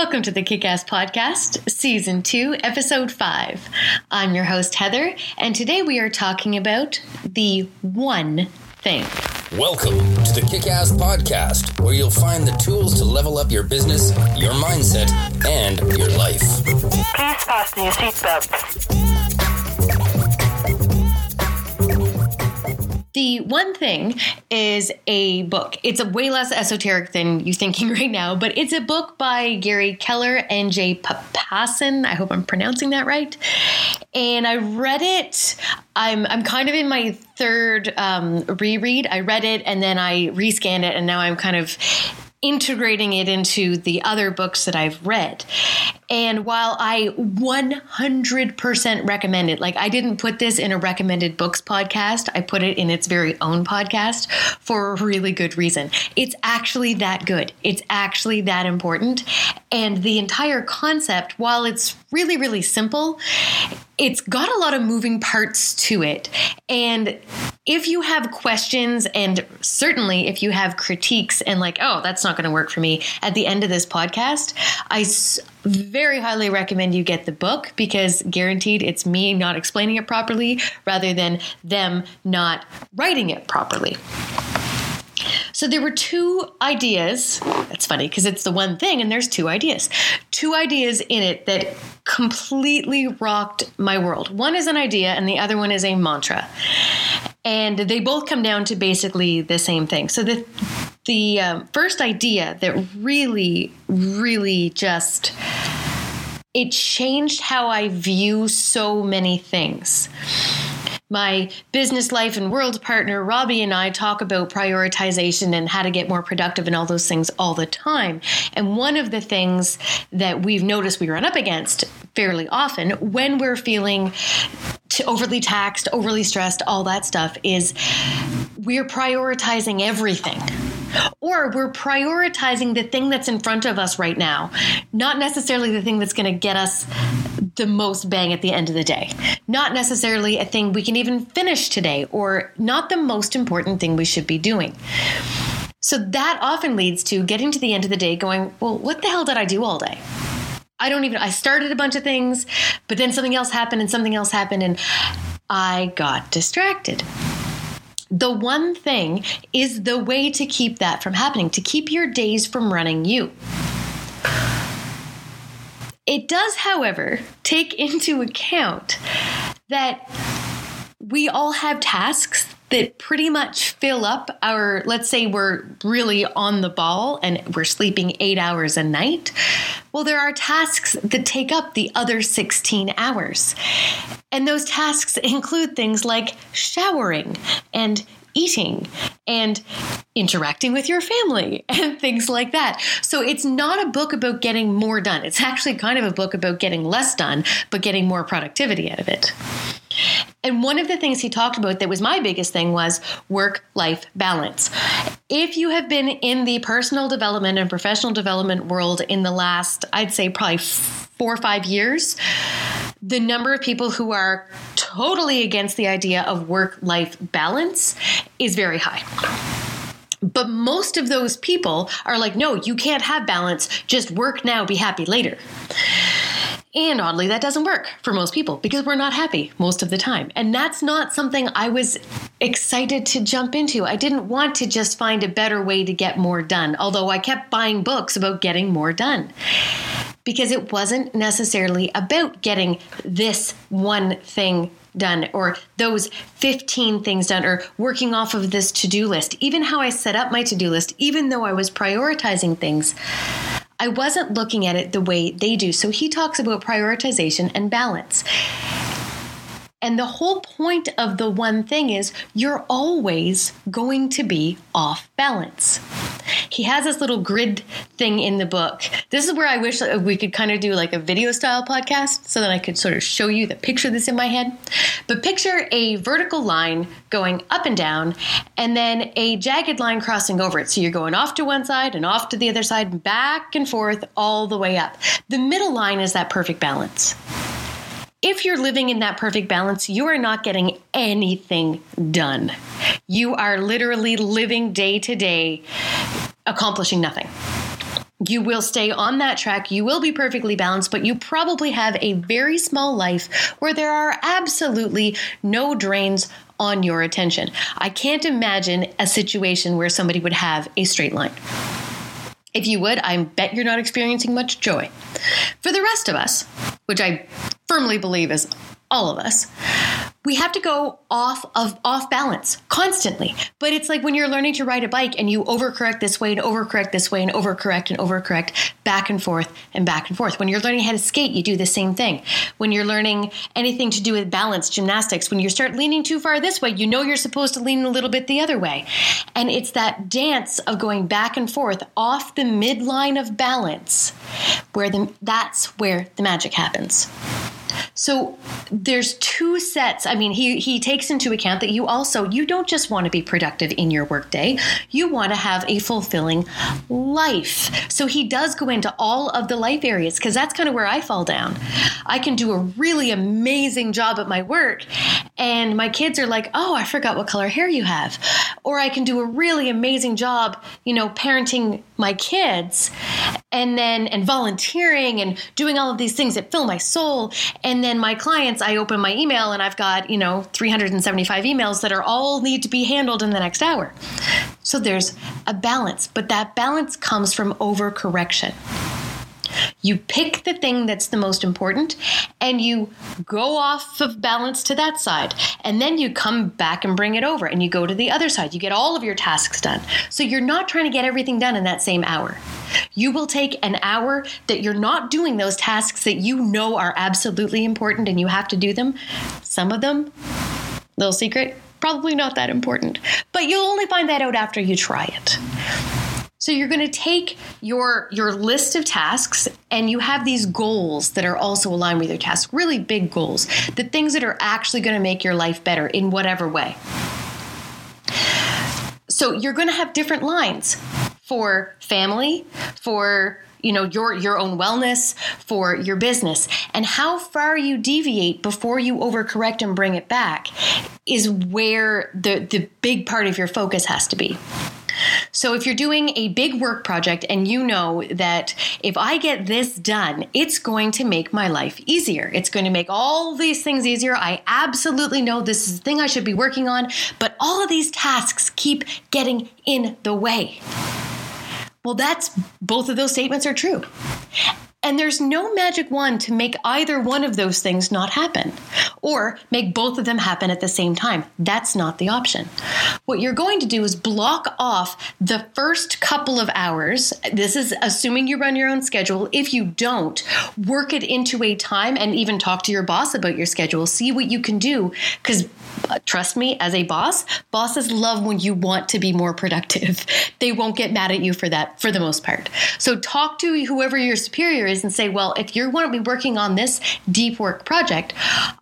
Welcome to the Kick Ass Podcast, Season 2, Episode 5. I'm your host, Heather, and today we are talking about the one thing. Welcome to the Kick Ass Podcast, where you'll find the tools to level up your business, your mindset, and your life. Please fasten your seatbelts. The one thing is a book. It's a way less esoteric than you're thinking right now, but it's a book by Gary Keller and Jay Papasan. I hope I'm pronouncing that right. And I read it. I'm I'm kind of in my third um, reread. I read it and then I rescanned it, and now I'm kind of integrating it into the other books that I've read. And while I 100% recommend it, like I didn't put this in a recommended books podcast, I put it in its very own podcast for a really good reason. It's actually that good. It's actually that important. And the entire concept, while it's really, really simple, it's got a lot of moving parts to it. And if you have questions, and certainly if you have critiques and like, oh, that's not going to work for me at the end of this podcast, I s- very highly recommend you get the book because guaranteed it's me not explaining it properly rather than them not writing it properly. So there were two ideas. That's funny because it's the one thing, and there's two ideas. Two ideas in it that completely rocked my world. One is an idea, and the other one is a mantra. And they both come down to basically the same thing. So the the um, first idea that really, really just it changed how I view so many things my business life and world partner Robbie and I talk about prioritization and how to get more productive and all those things all the time. And one of the things that we've noticed we run up against fairly often when we're feeling overly taxed, overly stressed, all that stuff is we're prioritizing everything. Or we're prioritizing the thing that's in front of us right now, not necessarily the thing that's going to get us the most bang at the end of the day. Not necessarily a thing we can even finish today, or not the most important thing we should be doing. So that often leads to getting to the end of the day going, well, what the hell did I do all day? I don't even, I started a bunch of things, but then something else happened and something else happened, and I got distracted. The one thing is the way to keep that from happening, to keep your days from running you. It does, however, take into account that we all have tasks that pretty much fill up our, let's say we're really on the ball and we're sleeping eight hours a night. Well, there are tasks that take up the other 16 hours. And those tasks include things like showering and eating and interacting with your family and things like that. So it's not a book about getting more done. It's actually kind of a book about getting less done, but getting more productivity out of it. And one of the things he talked about that was my biggest thing was work life balance. If you have been in the personal development and professional development world in the last, I'd say probably four or five years, the number of people who are totally against the idea of work life balance is very high. But most of those people are like, no, you can't have balance. Just work now, be happy later. And oddly, that doesn't work for most people because we're not happy most of the time. And that's not something I was excited to jump into. I didn't want to just find a better way to get more done, although I kept buying books about getting more done. Because it wasn't necessarily about getting this one thing done or those 15 things done or working off of this to do list. Even how I set up my to do list, even though I was prioritizing things, I wasn't looking at it the way they do. So he talks about prioritization and balance. And the whole point of the one thing is you're always going to be off balance. He has this little grid thing in the book. This is where I wish we could kind of do like a video style podcast so that I could sort of show you the picture this in my head. But picture a vertical line going up and down and then a jagged line crossing over it. So you're going off to one side and off to the other side, back and forth all the way up. The middle line is that perfect balance. If you're living in that perfect balance, you are not getting anything done. You are literally living day to day, accomplishing nothing. you will stay on that track. You will be perfectly balanced, but you probably have a very small life where there are absolutely no drains on your attention. I can't imagine a situation where somebody would have a straight line. If you would, I bet you're not experiencing much joy. For the rest of us, which I firmly believe is all of us, we have to go off of off balance constantly. But it's like when you're learning to ride a bike and you overcorrect this way and overcorrect this way and overcorrect and overcorrect back and forth and back and forth. When you're learning how to skate, you do the same thing. When you're learning anything to do with balance, gymnastics, when you start leaning too far this way, you know you're supposed to lean a little bit the other way. And it's that dance of going back and forth off the midline of balance where the that's where the magic happens. So there's two sets. I mean, he he takes into account that you also you don't just want to be productive in your workday. You want to have a fulfilling life. So he does go into all of the life areas because that's kind of where I fall down. I can do a really amazing job at my work and my kids are like, "Oh, I forgot what color hair you have." Or I can do a really amazing job, you know, parenting my kids and then and volunteering and doing all of these things that fill my soul. And then my clients i open my email and i've got you know 375 emails that are all need to be handled in the next hour. So there's a balance but that balance comes from overcorrection you pick the thing that's the most important and you go off of balance to that side. And then you come back and bring it over and you go to the other side. You get all of your tasks done. So you're not trying to get everything done in that same hour. You will take an hour that you're not doing those tasks that you know are absolutely important and you have to do them. Some of them, little secret, probably not that important. But you'll only find that out after you try it. So you're going to take your your list of tasks and you have these goals that are also aligned with your task, really big goals, the things that are actually going to make your life better in whatever way. So you're going to have different lines for family, for you know your your own wellness for your business and how far you deviate before you overcorrect and bring it back is where the the big part of your focus has to be so if you're doing a big work project and you know that if I get this done, it's going to make my life easier. It's going to make all these things easier. I absolutely know this is the thing I should be working on, but all of these tasks keep getting in the way. Well, that's both of those statements are true. And there's no magic wand to make either one of those things not happen or make both of them happen at the same time. That's not the option. What you're going to do is block off the first couple of hours. This is assuming you run your own schedule. If you don't, work it into a time and even talk to your boss about your schedule. See what you can do because uh, trust me, as a boss, bosses love when you want to be more productive. They won't get mad at you for that for the most part. So talk to whoever your superior is and say, well, if you want to be working on this deep work project,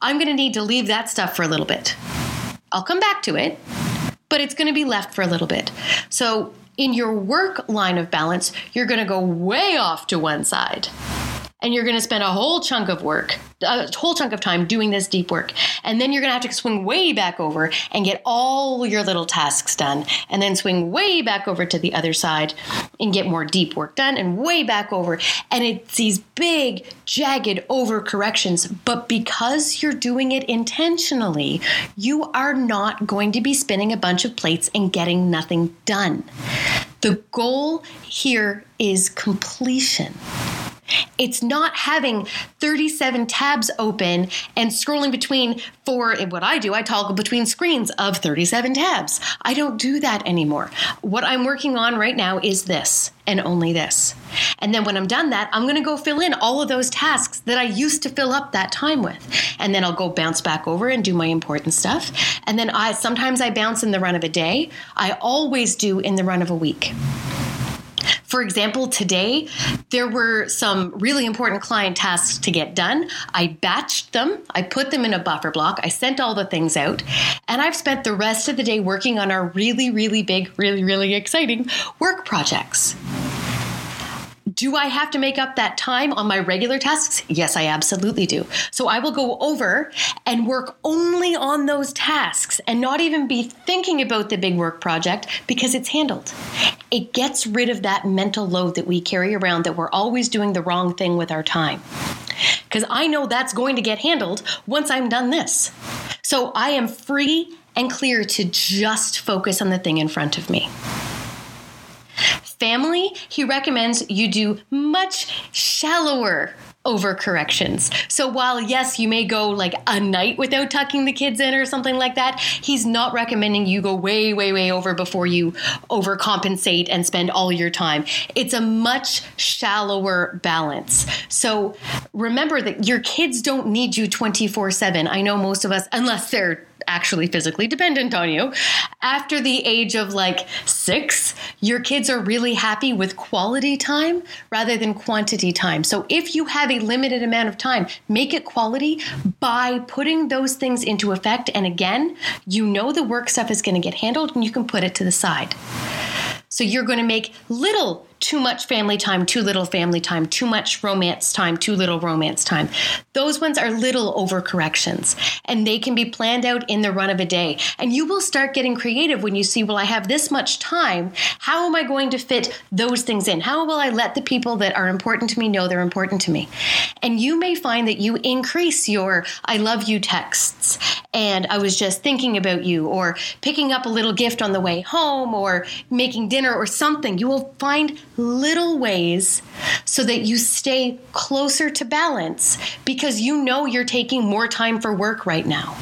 I'm going to need to leave that stuff for a little bit. I'll come back to it, but it's going to be left for a little bit. So in your work line of balance, you're going to go way off to one side and you're going to spend a whole chunk of work, a whole chunk of time doing this deep work. And then you're going to have to swing way back over and get all your little tasks done, and then swing way back over to the other side and get more deep work done, and way back over. And it's these big, jagged overcorrections. But because you're doing it intentionally, you are not going to be spinning a bunch of plates and getting nothing done. The goal here is completion. It's not having 37 tabs open and scrolling between for what I do, I toggle between screens of 37 tabs. I don't do that anymore. What I'm working on right now is this and only this. And then when I'm done that, I'm going to go fill in all of those tasks that I used to fill up that time with. And then I'll go bounce back over and do my important stuff. And then I sometimes I bounce in the run of a day. I always do in the run of a week. For example, today there were some really important client tasks to get done. I batched them, I put them in a buffer block, I sent all the things out, and I've spent the rest of the day working on our really, really big, really, really exciting work projects Do I have to make up that time on my regular tasks? Yes, I absolutely do. So I will go over and work only on those tasks and not even be thinking about the big work project because it's handled. It gets rid of that mental load that we carry around that we're always doing the wrong thing with our time. Because I know that's going to get handled once I'm done this. So I am free and clear to just focus on the thing in front of me. Family, he recommends you do much shallower overcorrections. So while yes, you may go like a night without tucking the kids in or something like that, he's not recommending you go way way way over before you overcompensate and spend all your time. It's a much shallower balance. So remember that your kids don't need you 24/7. I know most of us unless they're actually physically dependent on you. After the age of like six, your kids are really happy with quality time rather than quantity time. So if you have a limited amount of time, make it quality by putting those things into effect. And again, you know the work stuff is going to get handled and you can put it to the side. So you're going to make little too much family time, too little family time, too much romance time, too little romance time. Those ones are little overcorrections and they can be planned out in the run of a day. And you will start getting creative when you see, well, I have this much time. How am I going to fit those things in? How will I let the people that are important to me know they're important to me? And you may find that you increase your I love you texts and I was just thinking about you or picking up a little gift on the way home or making dinner or something. You will find little ways so that you stay closer to balance because you know you're taking more time for work right now.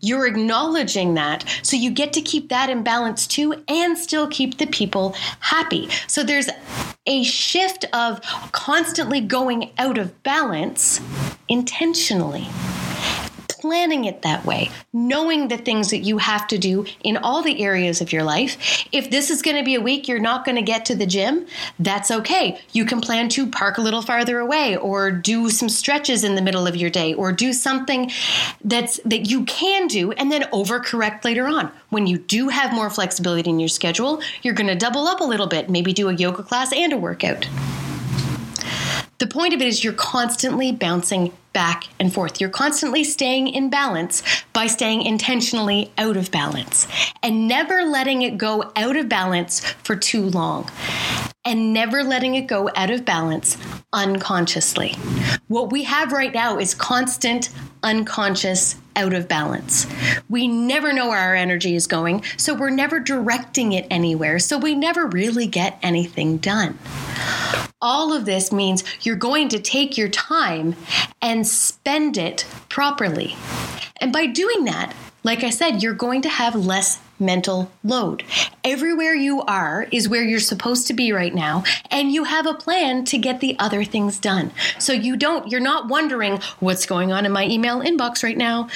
You're acknowledging that. So you get to keep that in balance too and still keep the people happy. So there's a shift of constantly going out of balance intentionally planning it that way, knowing the things that you have to do in all the areas of your life. If this is going to be a week you're not going to get to the gym, that's okay. You can plan to park a little farther away or do some stretches in the middle of your day or do something that's that you can do and then overcorrect later on. When you do have more flexibility in your schedule, you're going to double up a little bit, maybe do a yoga class and a workout. The point of it is you're constantly bouncing back and forth. You're constantly staying in balance by staying intentionally out of balance and never letting it go out of balance for too long and never letting it go out of balance unconsciously. What we have right now is constant unconscious out of balance. We never know where our energy is going, so we're never directing it anywhere, so we never really get anything done. All of this means you're going to take your time and spend it properly. And by doing that, like I said, you're going to have less mental load. Everywhere you are is where you're supposed to be right now, and you have a plan to get the other things done. So you don't, you're not wondering what's going on in my email inbox right now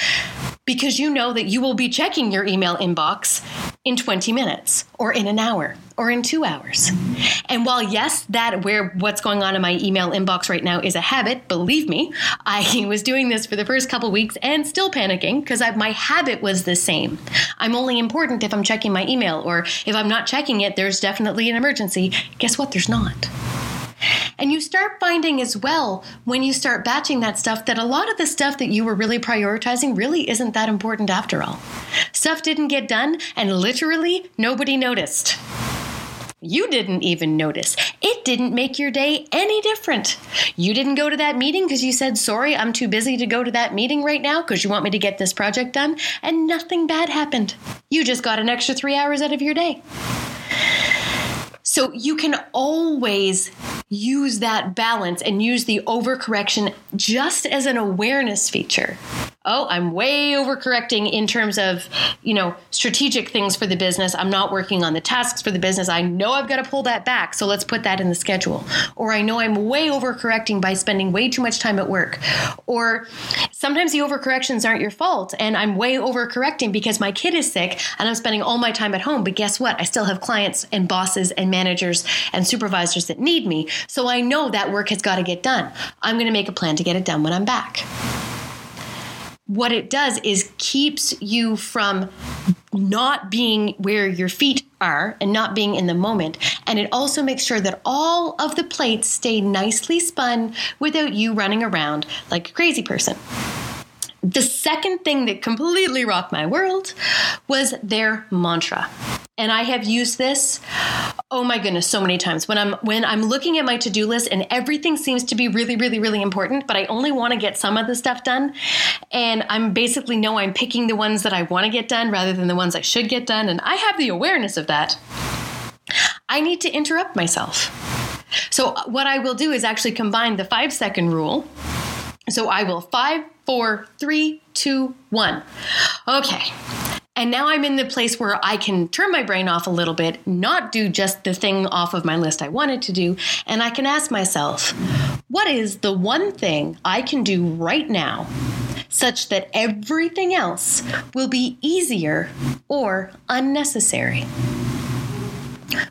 because you know that you will be checking your email inbox in 20 minutes or in an hour or in 2 hours. And while yes, that where what's going on in my email inbox right now is a habit, believe me, I was doing this for the first couple weeks and still panicking because my habit was the same. I'm only important if I'm checking my email or if I'm not checking it, there's definitely an emergency. Guess what? There's not. And you start finding as well when you start batching that stuff that a lot of the stuff that you were really prioritizing really isn't that important after all. Stuff didn't get done, and literally nobody noticed. You didn't even notice. It didn't make your day any different. You didn't go to that meeting because you said, Sorry, I'm too busy to go to that meeting right now because you want me to get this project done, and nothing bad happened. You just got an extra three hours out of your day. So you can always use that balance and use the overcorrection just as an awareness feature oh, I'm way overcorrecting in terms of, you know, strategic things for the business. I'm not working on the tasks for the business. I know I've got to pull that back. So let's put that in the schedule. Or I know I'm way overcorrecting by spending way too much time at work. Or sometimes the overcorrections aren't your fault and I'm way overcorrecting because my kid is sick and I'm spending all my time at home. But guess what? I still have clients and bosses and managers and supervisors that need me. So I know that work has got to get done. I'm going to make a plan to get it done when I'm back what it does is keeps you from not being where your feet are and not being in the moment. And it also makes sure that all of the plates stay nicely spun without you running around like a crazy person. The second thing that completely rocked my world was their mantra. And I have used this oh my goodness so many times when I'm when I'm looking at my to-do list and everything seems to be really really really important but I only want to get some of the stuff done and I'm basically know I'm picking the ones that I want to get done rather than the ones I should get done and I have the awareness of that. I need to interrupt myself. So what I will do is actually combine the 5 second rule so I will five, four, three, two, one. Okay. And now I'm in the place where I can turn my brain off a little bit, not do just the thing off of my list I wanted to do, and I can ask myself, what is the one thing I can do right now such that everything else will be easier or unnecessary?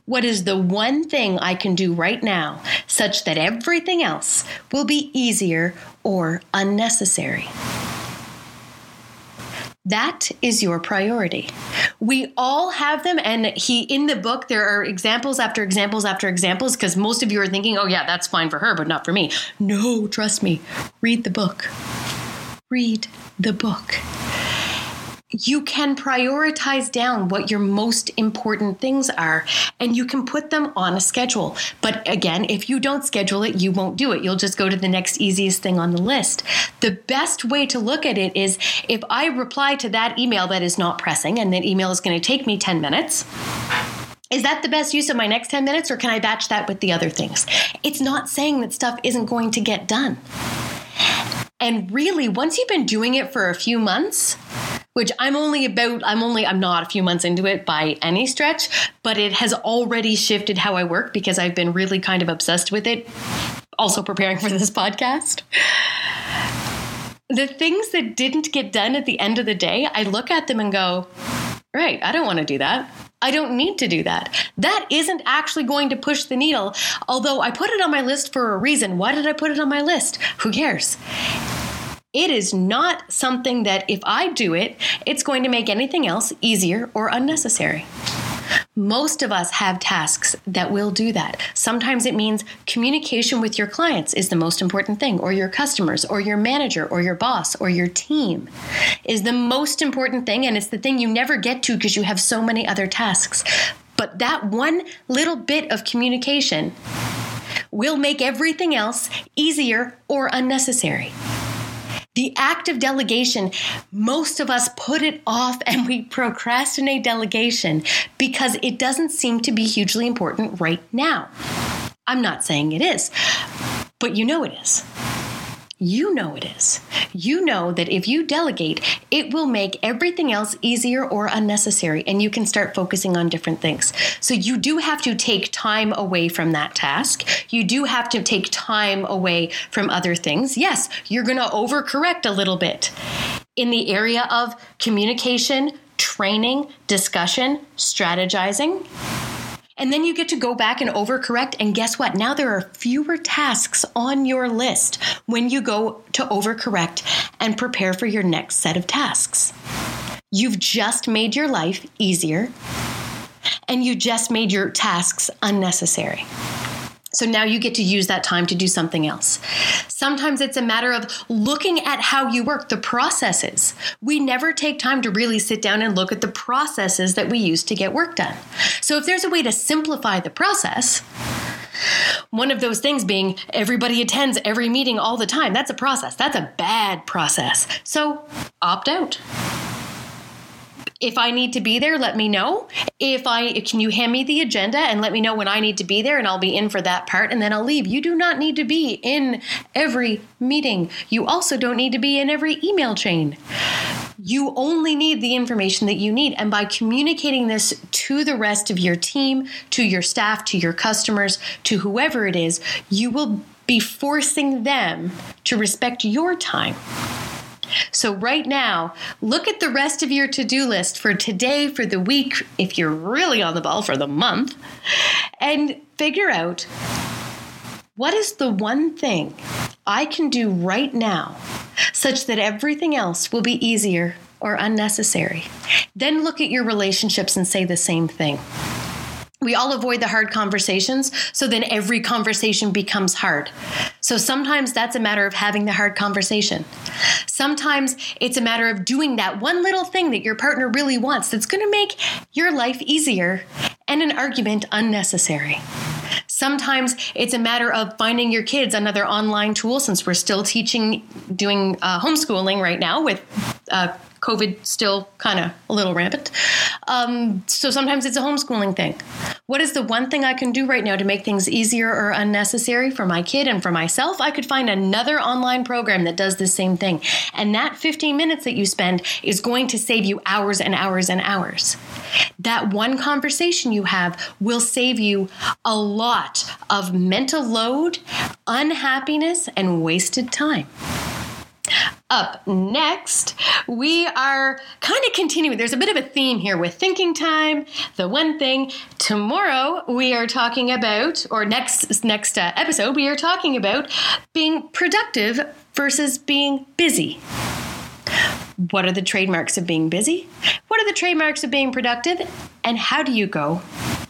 What is the one thing I can do right now such that everything else will be easier or unnecessary? That is your priority. We all have them and he in the book there are examples after examples after examples because most of you are thinking, "Oh yeah, that's fine for her, but not for me." No, trust me. Read the book. Read the book you can prioritize down what your most important things are and you can put them on a schedule. But again, if you don't schedule it, you won't do it. You'll just go to the next easiest thing on the list. The best way to look at it is if I reply to that email that is not pressing and that email is going to take me 10 minutes. Is that the best use of my next 10 minutes, or can I batch that with the other things? It's not saying that stuff isn't going to get done. And really, once you've been doing it for a few months, which I'm only about, I'm only, I'm not a few months into it by any stretch, but it has already shifted how I work because I've been really kind of obsessed with it. Also, preparing for this podcast. The things that didn't get done at the end of the day, I look at them and go, right, I don't want to do that. I don't need to do that. That isn't actually going to push the needle. Although I put it on my list for a reason. Why did I put it on my list? Who cares? It is not something that if I do it, it's going to make anything else easier or unnecessary. Most of us have tasks that will do that. Sometimes it means communication with your clients is the most important thing, or your customers, or your manager, or your boss, or your team is the most important thing, and it's the thing you never get to because you have so many other tasks. But that one little bit of communication will make everything else easier or unnecessary. The act of delegation, most of us put it off and we procrastinate delegation because it doesn't seem to be hugely important right now. I'm not saying it is, but you know it is you know it is. You know that if you delegate, it will make everything else easier or unnecessary, and you can start focusing on different things. So, you do have to take time away from that task. You do have to take time away from other things. Yes, you're going to overcorrect a little bit in the area of communication, training, discussion, strategizing. And then you get to go back and overcorrect. And guess what? Now there are fewer tasks on your list when you go to overcorrect and prepare for your next set of tasks. You've just made your life easier and you just made your tasks unnecessary. So now you get to use that time to do something else. Sometimes it's a matter of looking at how you work, the processes. We never take time to really sit down and look at the processes that we use to get work done. So if there's a way to simplify the process, one of those things being everybody attends every meeting all the time, that's a process. That's a bad process. So opt out if I need to be there, let me know. If I can you hand me the agenda and let me know when I need to be there and I'll be in for that part and then I'll leave. You do not need to be in every meeting. You also don't need to be in every email chain. You only need the information that you need. And by communicating this to the rest of your team, to your staff, to your customers, to whoever it is, you will be forcing them to respect your time. So, right now, look at the rest of your to do list for today, for the week, if you're really on the ball for the month, and figure out what is the one thing I can do right now such that everything else will be easier or unnecessary? Then look at your relationships and say the same thing. We all avoid the hard conversations, so then every conversation becomes hard. So sometimes that's a matter of having the hard conversation. Sometimes it's a matter of doing that one little thing that your partner really wants that's going to make your life easier and an argument unnecessary. Sometimes it's a matter of finding your kids another online tool since we're still teaching, doing uh, homeschooling right now with uh, COVID still kind of a little rampant. Um, so sometimes it's a homeschooling thing. What is the one thing I can do right now to make things easier or unnecessary for my kid and for myself? I could find another online program that does the same thing. And that 15 minutes that you spend is going to save you hours and hours and hours. That one conversation you have will save you a lot of mental load, unhappiness, and wasted time. Up next, we are kind of continuing. There's a bit of a theme here with thinking time, the one thing. Tomorrow we are talking about, or next next uh, episode we are talking about being productive versus being busy. What are the trademarks of being busy? What are the trademarks of being productive? And how do you go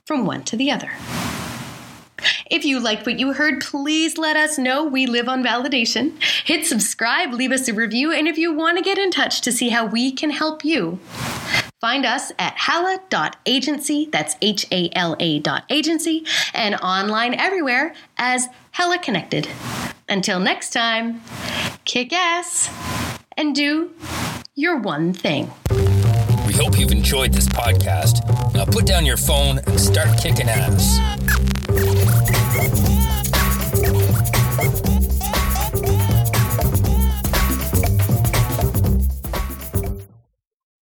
from one to the other? If you liked what you heard, please let us know. We live on validation. Hit subscribe, leave us a review, and if you want to get in touch to see how we can help you, Find us at hala.agency, that's H A L A dot agency, and online everywhere as Hella Connected. Until next time, kick ass and do your one thing. We hope you've enjoyed this podcast. Now put down your phone and start kicking ass.